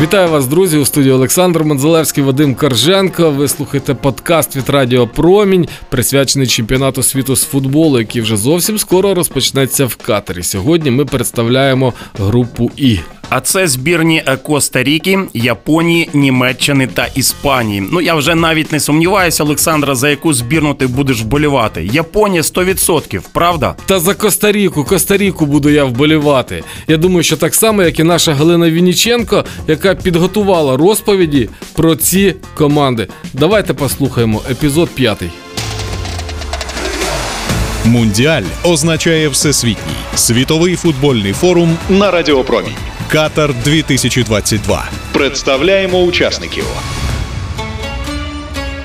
Вітаю вас, друзі, у студії Олександр Манзелевський, Вадим Карженко. Ви слухаєте подкаст від Радіо Промінь, присвячений чемпіонату світу з футболу, який вже зовсім скоро розпочнеться в Катері. Сьогодні ми представляємо групу І. А це збірні Коста-Ріки, Японії, Німеччини та Іспанії. Ну я вже навіть не сумніваюся, Олександра, за яку збірну ти будеш вболівати. Японія 100%, правда? Та за Коста-Ріку, Коста-Ріку буду я вболівати. Я думаю, що так само, як і наша Галина Вініченко, яка підготувала розповіді про ці команди. Давайте послухаємо епізод п'ятий. Мундіаль означає всесвітній світовий футбольний форум на Радіопромінь. Катар 2022. Представляємо учасників.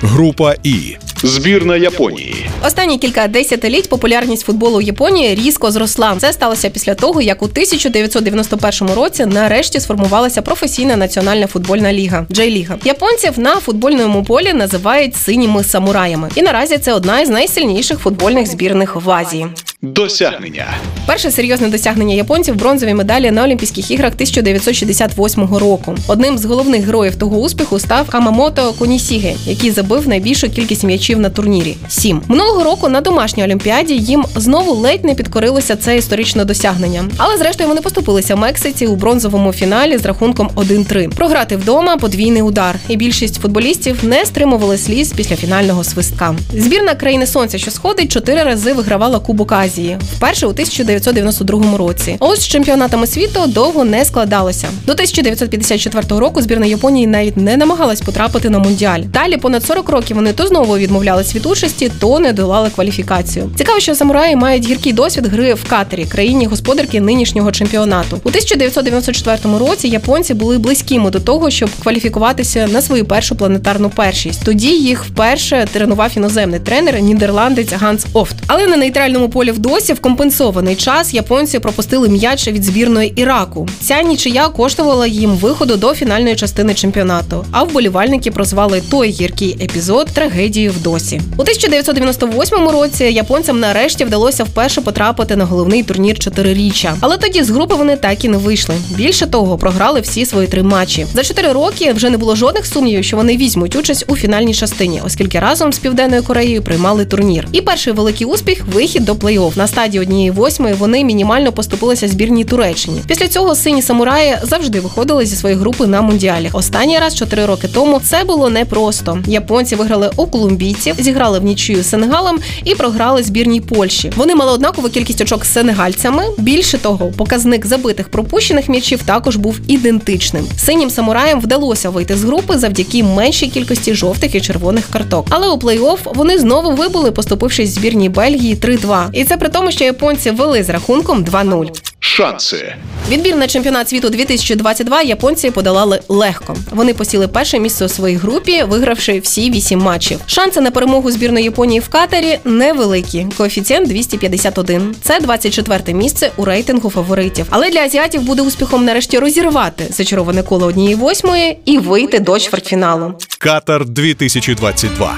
Група І. Збірна Японії. Останні кілька десятиліть популярність футболу в Японії різко зросла. Це сталося після того, як у 1991 році нарешті сформувалася професійна національна футбольна ліга Джей-ліга. Японців на футбольному полі називають синіми самураями, і наразі це одна із найсильніших футбольних збірних в Азії. Досягнення. Перше серйозне досягнення японців бронзові медалі на Олімпійських іграх 1968 року. Одним з головних героїв того успіху став Камамото Кунісіге, який забив найбільшу кількість м'ячів на турнірі сім. Минулого року на домашній олімпіаді їм знову ледь не підкорилося це історичне досягнення. Але зрештою вони поступилися Мексиці у бронзовому фіналі з рахунком 1-3. Програти вдома подвійний удар, і більшість футболістів не стримували сліз після фінального свистка. Збірна країни сонця, що сходить, чотири рази вигравала Кубок Азії. Вперше у 1992 році. А ось з чемпіонатами світу довго не складалося. До 1954 року збірна Японії навіть не намагалась потрапити на мундіаль. Далі понад 40 років вони то знову відмовлялись від участі, то не долали кваліфікацію. Цікаво, що самураї мають гіркий досвід гри в Катері, країні господарки нинішнього чемпіонату. У 1994 році японці були близькими до того, щоб кваліфікуватися на свою першу планетарну першість. Тоді їх вперше тренував іноземний тренер нідерландець Ганс Офт. Але на нейтральному полі в досі в компенсований час японці пропустили м'яч від збірної Іраку. Ця нічия коштувала їм виходу до фінальної частини чемпіонату. А вболівальники прозвали той гіркий епізод трагедією в досі. У 1998 році японцям нарешті вдалося вперше потрапити на головний турнір чотириріччя. Але тоді з групи вони так і не вийшли. Більше того, програли всі свої три матчі. За чотири роки вже не було жодних сумнівів, що вони візьмуть участь у фінальній частині, оскільки разом з південною Кореєю приймали турнір. І перший великий успіх вихід до плей-офф. На стадії однієї восьмої вони мінімально поступилися збірній Туреччині. Після цього сині самураї завжди виходили зі своєї групи на мундіалі. Останній раз чотири роки тому це було непросто. Японці виграли у колумбійців, зіграли в нічию з Сенегалом і програли збірній Польщі. Вони мали однакову кількість очок з сенегальцями. Більше того, показник забитих пропущених м'ячів також був ідентичним. Синім самураям вдалося вийти з групи завдяки меншій кількості жовтих і червоних карток. Але у плей-офф вони знову вибули, поступившись збірній Бельгії 3-2. І це при тому, що японці вели з рахунком 2-0. Шанси. Відбір на чемпіонат світу 2022 японці подолали легко. Вони посіли перше місце у своїй групі, вигравши всі вісім матчів. Шанси на перемогу збірної Японії в Катарі невеликі. Коефіцієнт 251. Це 24 місце у рейтингу фаворитів. Але для азіатів буде успіхом нарешті розірвати зачароване коло однієї восьмої і вийти до чвертьфіналу. Катар 2022.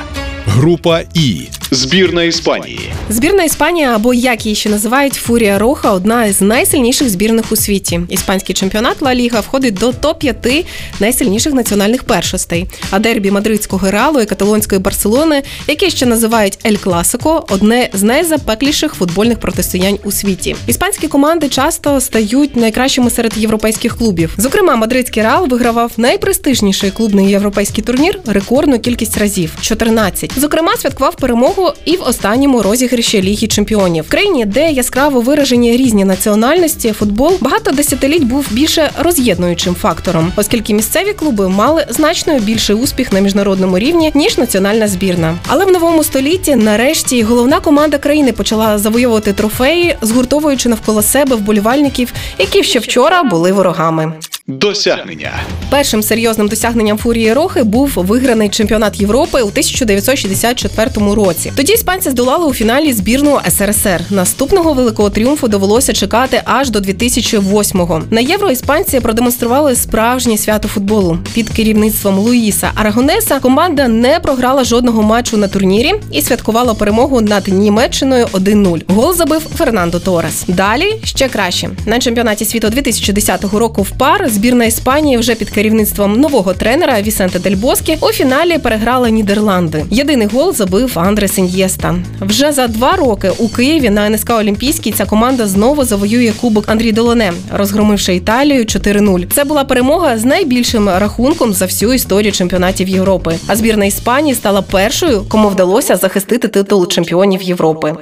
Група І. Збірна Іспанії. Збірна Іспанія, або як її ще називають Фурія Роха, одна із найсильніших збірних у світі. Іспанський чемпіонат Ла Ліга входить до топ 5 найсильніших національних першостей. А дербі мадридського реалу і каталонської Барселони, яке ще називають Ель Класико, одне з найзапекліших футбольних протистоянь у світі. Іспанські команди часто стають найкращими серед європейських клубів. Зокрема, мадридський реал вигравав найпрестижніший клубний європейський турнір рекордну кількість разів 14. Зокрема, святкував перемогу і в останньому розіграші Ліги Чемпіонів. В країні, де яскраво виражені різні національності, футбол багато десятиліть був більше роз'єднуючим фактором, оскільки місцеві клуби мали значно більший успіх на міжнародному рівні ніж національна збірна. Але в новому столітті, нарешті, головна команда країни почала завоювати трофеї, згуртовуючи навколо себе вболівальників, які ще вчора були ворогами. Досягнення. Першим серйозним досягненням фурії Рохи був виграний чемпіонат Європи у 1964 році. Тоді іспанці здолали у фіналі збірну СРСР. Наступного великого тріумфу довелося чекати аж до 2008-го. На євро іспанці продемонстрували справжнє свято футболу під керівництвом Луїса Арагонеса. Команда не програла жодного матчу на турнірі і святкувала перемогу над Німеччиною 1-0. Гол забив Фернандо Торес. Далі ще краще на чемпіонаті світу 2010 року в пар збірна Іспанії вже під керівництвом нового тренера Вісенте Дель Боскі у фіналі переграла Нідерланди. Єдиний гол забив Андрес Ін'єста. Вже за два роки у Києві на НСК Олімпійській ця команда знову завоює кубок Андрій Долоне, розгромивши Італію 4-0. Це була перемога з найбільшим рахунком за всю історію чемпіонатів Європи. А збірна Іспанії стала першою, кому вдалося захистити титул чемпіонів Європи.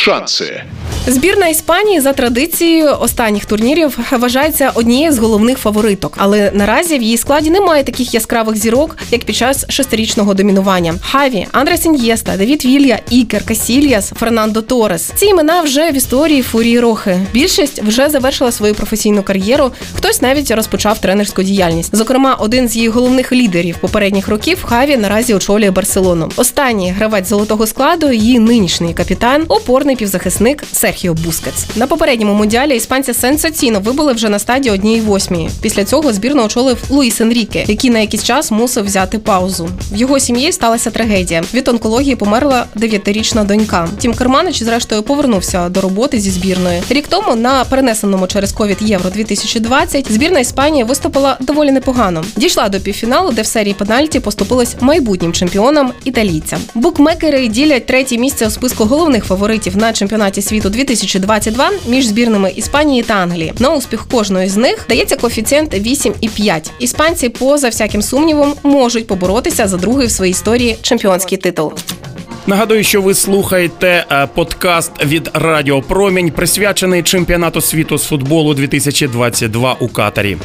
Шанси. Збірна Іспанії за традицією останніх турнірів вважається однією з головних фавориток, але наразі в її складі немає таких яскравих зірок, як під час шестирічного домінування. Хаві, Андрес Ін'єста, Давід Вілья, Ікер Касільяс, Фернандо Торес. Ці імена вже в історії фурії Рохи. Більшість вже завершила свою професійну кар'єру. Хтось навіть розпочав тренерську діяльність. Зокрема, один з її головних лідерів попередніх років Хаві наразі очолює Барселону. Останній гравець золотого складу її нинішній капітан, опорний півзахисник Серхіо Бускетс. На попередньому мундіалі іспанці сенсаційно вибули вже на стадії однієї восьмої. Після цього збірну очолив Луїс Енріке, який на якийсь час мусив взяти паузу. В його сім'ї сталася трагедія. Від онкології померла дев'ятирічна донька. Тім Керманич, зрештою, повернувся до роботи зі збірною. Рік тому на перенесеному через ковід Євро 2020 збірна Іспанії виступила доволі непогано. Дійшла до півфіналу, де в серії пенальті поступилась майбутнім чемпіонам італійцям. Букмекери ділять третє місце у списку головних фаворитів на чемпіонаті світу 2022 між збірними Іспанії та Англії. На успіх кожної з них дається коефіцієнт 8,5. Іспанці, поза всяким сумнівом, можуть поборотися за другий в своїй історії чемпіонський титул. Нагадую, що ви слухаєте е, подкаст від Радіо Промінь, присвячений чемпіонату світу з футболу 2022 у Катарі.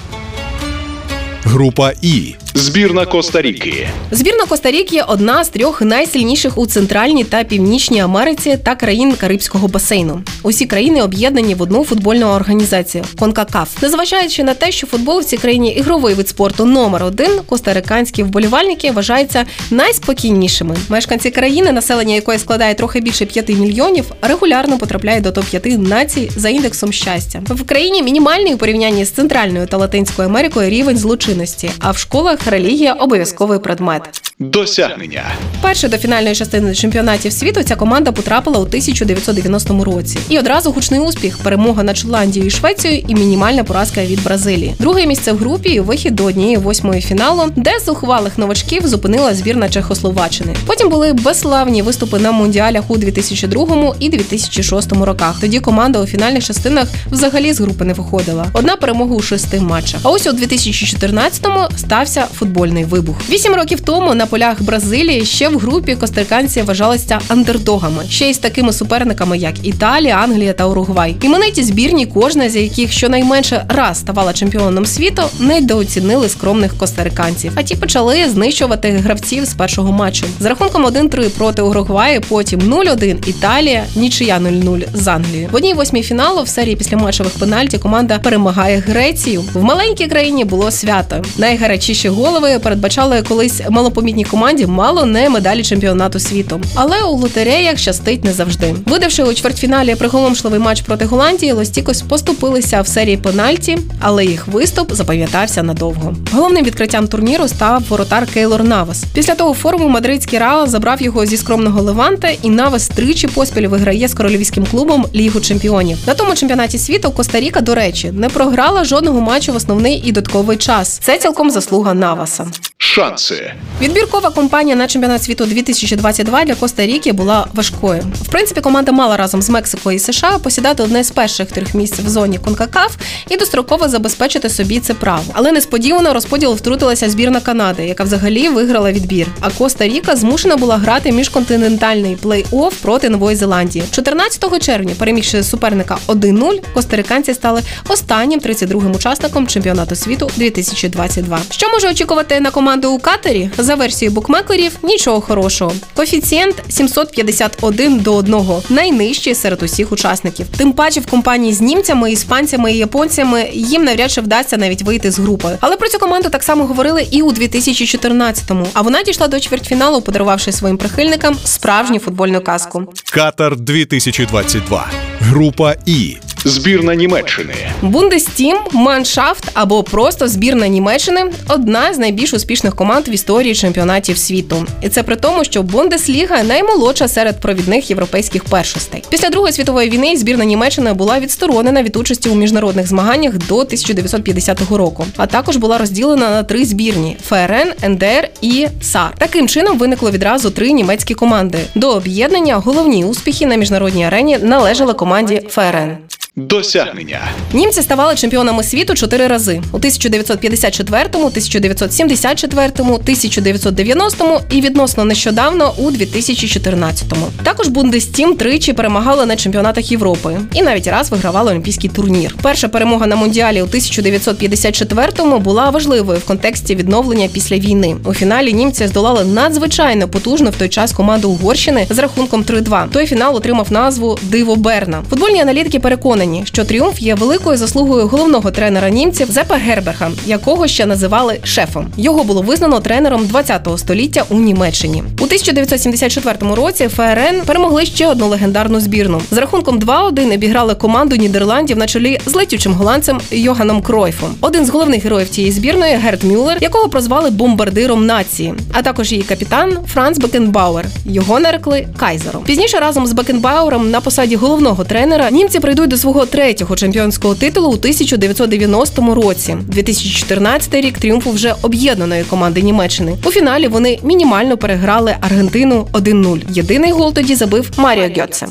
Група І. Збірна Коста-Ріки. Збірна Коста-Ріки – одна з трьох найсильніших у Центральній та Північній Америці та країн Карибського басейну. Усі країни об'єднані в одну футбольну організацію Конкакаф. Незважаючи на те, що футбол в цій країні ігровий вид спорту номер один, костариканські вболівальники вважаються найспокійнішими. Мешканці країни, населення якої складає трохи більше 5 мільйонів, регулярно потрапляють до топ 5 націй за індексом щастя. В країні мінімальний у порівнянні з центральною та Латинською Америкою рівень злочинності, а в школах релігія обов'язковий предмет. Досягнення. Перше до фінальної частини чемпіонатів світу ця команда потрапила у 1990 році. І одразу гучний успіх, перемога над Шотландією і Швецією і мінімальна поразка від Бразилії. Друге місце в групі і вихід до однієї восьмої фіналу, де зухвалих новачків зупинила збірна Чехословаччини. Потім були безславні виступи на мундіалях у 2002 і 2006 роках. Тоді команда у фінальних частинах взагалі з групи не виходила. Одна перемога у шести матчах. А ось у 2014-му стався футбольний вибух. Вісім років тому на полях Бразилії ще в групі костариканці вважалися андердогами, ще й з такими суперниками, як Італія, Англія та Уругвай. Імениті збірні, кожна з яких щонайменше раз ставала чемпіоном світу, недооцінили скромних костариканців. А ті почали знищувати гравців з першого матчу. З рахунком 1-3 проти Уругваю, потім 0-1 Італія, нічия 0-0 з Англією. В одній восьмій фіналу в серії після післяматчевих пенальті команда перемагає Грецію. В маленькій країні було свято. Найгарячіші голови передбачали колись малопомітній команді мало не медалі чемпіонату світу. Але у лотереях щастить не завжди. Видавши у чвертьфіналі приголомшливий матч проти Голландії, Лостікос поступилися в серії пенальті, але їх виступ запам'ятався надовго. Головним відкриттям турніру став воротар Кейлор Навас. Після того форму мадридський Реал забрав його зі скромного Леванта, і Навас тричі поспіль виграє з королівським клубом Лігу чемпіонів. На тому чемпіонаті світу Коста-Ріка, до речі, не програла жодного матчу в основний і додатковий час. Це цілком заслуга Նավասը։ Шанси. Відбіркова кампанія на чемпіонат світу 2022 для Коста-Ріки була важкою. В принципі, команда мала разом з Мексикою і США посідати одне з перших трьох місць в зоні Конкакаф і достроково забезпечити собі це право. Але несподівано розподіл втрутилася збірна Канади, яка взагалі виграла відбір. А Коста-Ріка змушена була грати міжконтинентальний плей-офф проти Нової Зеландії. 14 червня, перемігши суперника 1-0, костариканці стали останнім 32-м учасником чемпіонату світу 2022. Що може очікувати на команду у Катері? За версією букмекерів, нічого хорошого. Коефіцієнт 751 до 1, найнижчий серед усіх учасників. Тим паче в компанії з німцями, іспанцями і японцями їм навряд чи вдасться навіть вийти з групи. Але про цю команду так само говорили і у 2014-му. А вона дійшла до чвертьфіналу, подарувавши своїм прихильникам справжню футбольну казку. Катар 2022. Група І. Збірна Німеччини. Бундестім, Маншафт або просто збірна Німеччини одна з найбільш успішних команд в історії чемпіонатів світу. І це при тому, що Бундесліга наймолодша серед провідних європейських першостей. Після Другої світової війни збірна Німеччини була відсторонена від участі у міжнародних змаганнях до 1950 року, а також була розділена на три збірні: ФРН, НДР і САР. Таким чином виникло відразу три німецькі команди. До об'єднання головні успіхи на міжнародній арені належали команді ФРН. Досягнення. Німці ставали чемпіонами світу чотири рази у 1954, 1974, 1990 і відносно нещодавно у 2014. Також Бундестім тричі перемагали на чемпіонатах Європи і навіть раз вигравали олімпійський турнір. Перша перемога на мундіалі у 1954-му була важливою в контексті відновлення після війни. У фіналі німці здолали надзвичайно потужну в той час команду Угорщини з рахунком 3-2. Той фінал отримав назву Диво Берна. Футбольні аналітики переконані, що тріумф є великою заслугою головного тренера німців Зепа Гербергера, якого ще називали шефом. Його було визнано тренером 20-го століття у Німеччині. У 1974 році ФРН перемогли ще одну легендарну збірну. З рахунком 2-1 обіграли команду Нідерландів на чолі з летючим голландцем Йоганом Кройфом. Один з головних героїв цієї збірної Герт Мюллер, якого прозвали бомбардиром нації, а також її капітан Франц Бекенбауер. Його нарекли Кайзером. Пізніше разом з Бекенбауером на посаді головного тренера німці прийдуть до свого третього чемпіонського титулу у 1990 році. 2014 рік тріумфу вже об'єднаної команди Німеччини. У фіналі вони мінімально переграли Аргентину 1-0. Єдиний гол тоді забив Маріо Гьотце.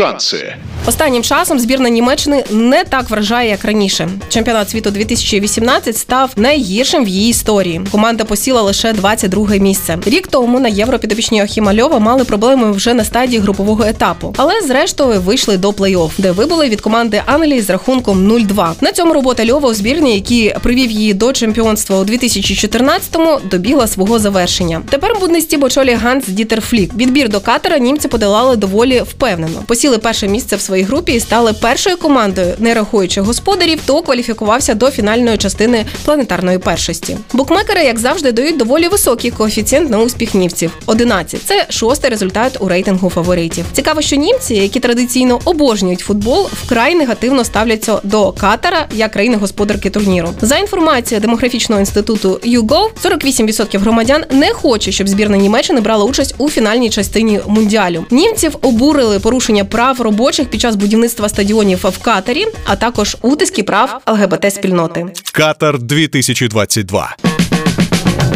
Шанси. Останнім часом збірна Німеччини не так вражає, як раніше. Чемпіонат світу 2018 став найгіршим в її історії. Команда посіла лише 22 місце. Рік тому на євро підопічні Охіма Льова мали проблеми вже на стадії групового етапу, але зрештою вийшли до плей-офф, де вибули від команди Англії з рахунком 0-2. На цьому робота Льова у збірні, який привів її до чемпіонства у 2014-му, добігла свого завершення. Тепер буднесті бочолі Ганс Дітер Флік. Відбір до катера німці подолали доволі впевнено. Посіли перше місце в своїй групі і стали першою командою, не рахуючи господарів, хто кваліфікувався до фінальної частини планетарної першості. Букмекери, як завжди, дають доволі високий коефіцієнт на успіх німців 11. Це шостий результат у рейтингу фаворитів. Цікаво, що німці, які традиційно обожнюють футбол, вкрай негативно ставляться до Катара як країни-господарки турніру. За інформацією демографічного інституту YouGov, 48% громадян не хоче, щоб збірна Німеччини брала участь у фінальній частині мундіалю. Німців обурили порушення прав робочих під час будівництва стадіонів в Катарі, а також утиски прав ЛГБТ спільноти. Катар 2022.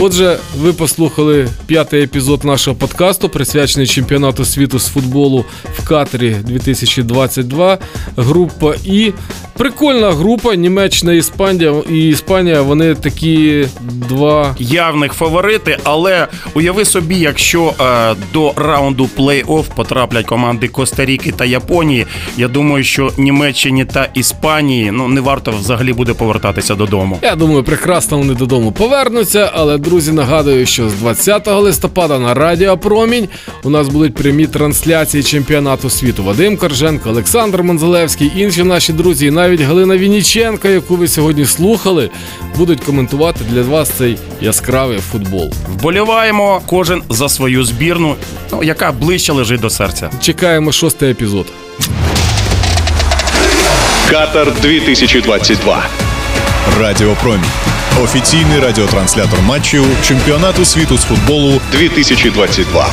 Отже, ви послухали п'ятий епізод нашого подкасту, присвячений чемпіонату світу з футболу в Катарі 2022. Група І. Прикольна група. Німеччина і Іспанія. І Іспанія вони такі два. явних фаворити, але уяви собі, якщо е, до раунду плей-офф потраплять команди Коста-Ріки та Японії, я думаю, що Німеччині та Іспанії ну не варто взагалі буде повертатися додому. Я думаю, прекрасно вони додому повернуться. Але друзі, нагадую, що з 20 листопада на Радіо Промінь у нас будуть прямі трансляції чемпіонату світу. Вадим Корженко, Олександр Монзелевський, інші наші друзі, і навіть Галина Вініченка, яку ви сьогодні слухали, будуть коментувати для вас цей яскравий футбол. Вболіваємо кожен за свою збірну, ну яка ближче лежить до серця. Чекаємо шостий епізод. Катар 2022. Радіо Промінь. Офіційний радіотранслятор матчів чемпіонату світу з футболу 2022.